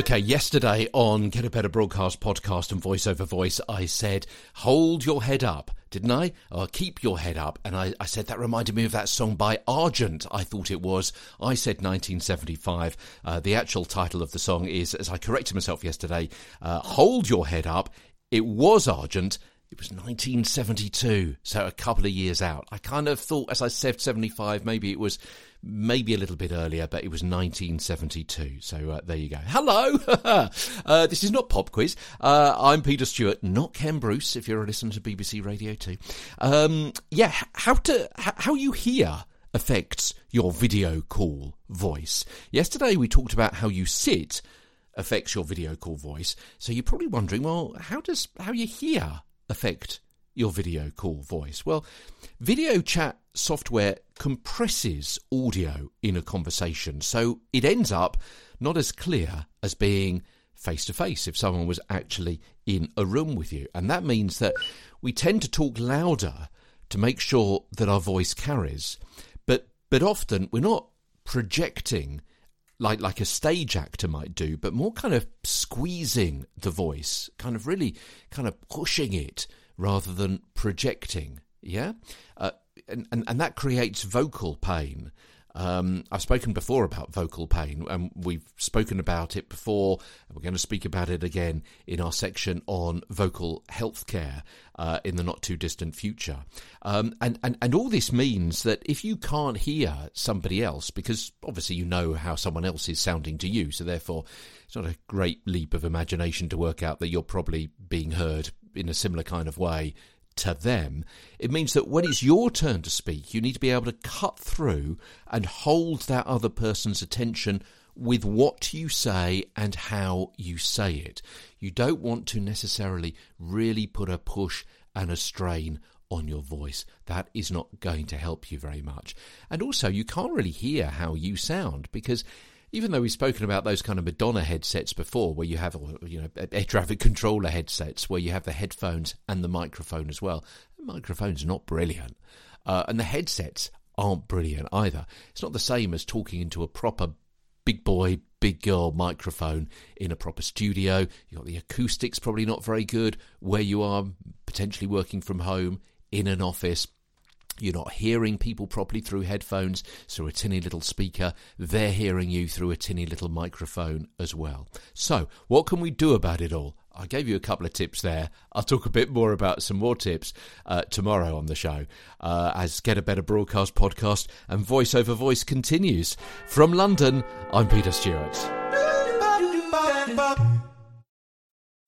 Okay, yesterday on Get a Better Broadcast podcast and Voice Over Voice, I said, hold your head up, didn't I? Or keep your head up. And I, I said that reminded me of that song by Argent, I thought it was. I said 1975. Uh, the actual title of the song is, as I corrected myself yesterday, uh, Hold Your Head Up. It was Argent. It was 1972, so a couple of years out. I kind of thought, as I said, 75, maybe it was maybe a little bit earlier, but it was 1972. So uh, there you go. Hello! uh, this is not Pop Quiz. Uh, I'm Peter Stewart, not Ken Bruce, if you're a listener to BBC Radio 2. Um, yeah, how to how you hear affects your video call voice. Yesterday we talked about how you sit affects your video call voice. So you're probably wondering, well, how does how you hear affect your video call voice? Well, video chat software compresses audio in a conversation, so it ends up not as clear as being face to face if someone was actually in a room with you. And that means that we tend to talk louder to make sure that our voice carries. But but often we're not projecting like like a stage actor might do, but more kind of squeezing the voice, kind of really kind of pushing it rather than projecting. Yeah, uh, and, and and that creates vocal pain. Um, I've spoken before about vocal pain, and we've spoken about it before. and We're going to speak about it again in our section on vocal health care uh, in the not too distant future. Um, and, and, and all this means that if you can't hear somebody else, because obviously you know how someone else is sounding to you, so therefore it's not a great leap of imagination to work out that you're probably being heard in a similar kind of way to them, it means that when it's your turn to speak, you need to be able to cut through and hold that other person's attention with what you say and how you say it. You don't want to necessarily really put a push and a strain on your voice. That is not going to help you very much. And also, you can't really hear how you sound because even though we've spoken about those kind of Madonna headsets before, where you have, you know, air traffic controller headsets, where you have the headphones and the microphone as well. The microphone's not brilliant, uh, and the headsets aren't brilliant either. It's not the same as talking into a proper big boy, big girl microphone in a proper studio. You got the acoustics probably not very good where you are, potentially working from home in an office. You're not hearing people properly through headphones, through a tinny little speaker. They're hearing you through a tinny little microphone as well. So, what can we do about it all? I gave you a couple of tips there. I'll talk a bit more about some more tips uh, tomorrow on the show uh, as Get a Better Broadcast podcast and Voice Over Voice continues. From London, I'm Peter Stewart.